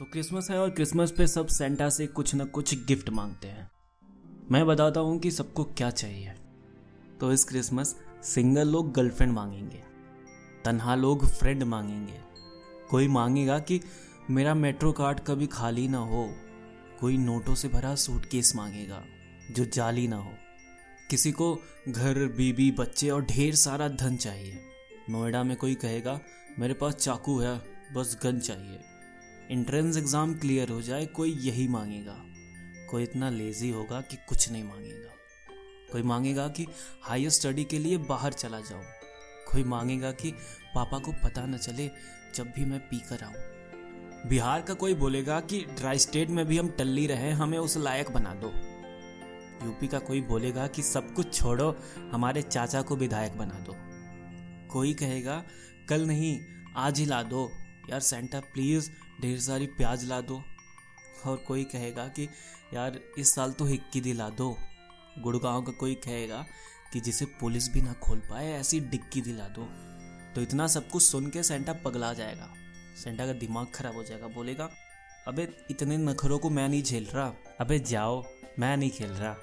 तो क्रिसमस है और क्रिसमस पे सब सेंटा से कुछ ना कुछ गिफ्ट मांगते हैं। मैं बताता हूँ कि सबको क्या चाहिए। तो इस क्रिसमस सिंगल लोग गर्लफ्रेंड मांगेंगे, तन्हा लोग फ्रेंड मांगेंगे। कोई मांगेगा कि मेरा मेट्रो कार्ड कभी खाली ना हो, कोई नोटों से भरा सूटकेस मांगेगा जो जाली ना हो। किसी को घर बीबी बच्चे और ढेर सारा धन चाहिए। नोएडा में कोई कहेगा, मेरे पास चाकू है, बस गन चाहिए। इंट्रेंस एग्ज़ाम क्लियर हो जाए, कोई यही मांगेगा। कोई इतना लेज़ी होगा कि कुछ नहीं मांगेगा। कोई मांगेगा कि हायर स्टडी के लिए बाहर चला जाऊँ। कोई मांगेगा कि पापा को पता न चले जब भी मैं पी कर आऊँ। बिहार का कोई बोलेगा कि ड्राई स्टेट में भी हम टल्ली रहे, हमें उस लायक बना दो। यूपी का कोई बोलेगा कि सब कुछ छोड़ो, हमारे चाचा को विधायक बना दो। कोई कहेगा, कल नहीं, आज ही ला दो। यार सेंटा प्लीज़ ढेर सारी प्याज ला दो। और कोई कहेगा कि, यार, इस साल तो हिक्की दिला दो। गुड़गांव का कोई कहेगा कि, जिसे पुलिस भी ना खोल पाए, ऐसी डिक्की दिला दो। तो इतना सब कुछ सुन के सेंटा पगला जाएगा। सेंटा का दिमाग खराब हो जाएगा। बोलेगा, अबे, इतने नखरों को मैं नहीं झेल रहा। अबे, जाओ, मैं नहीं खेल रहा।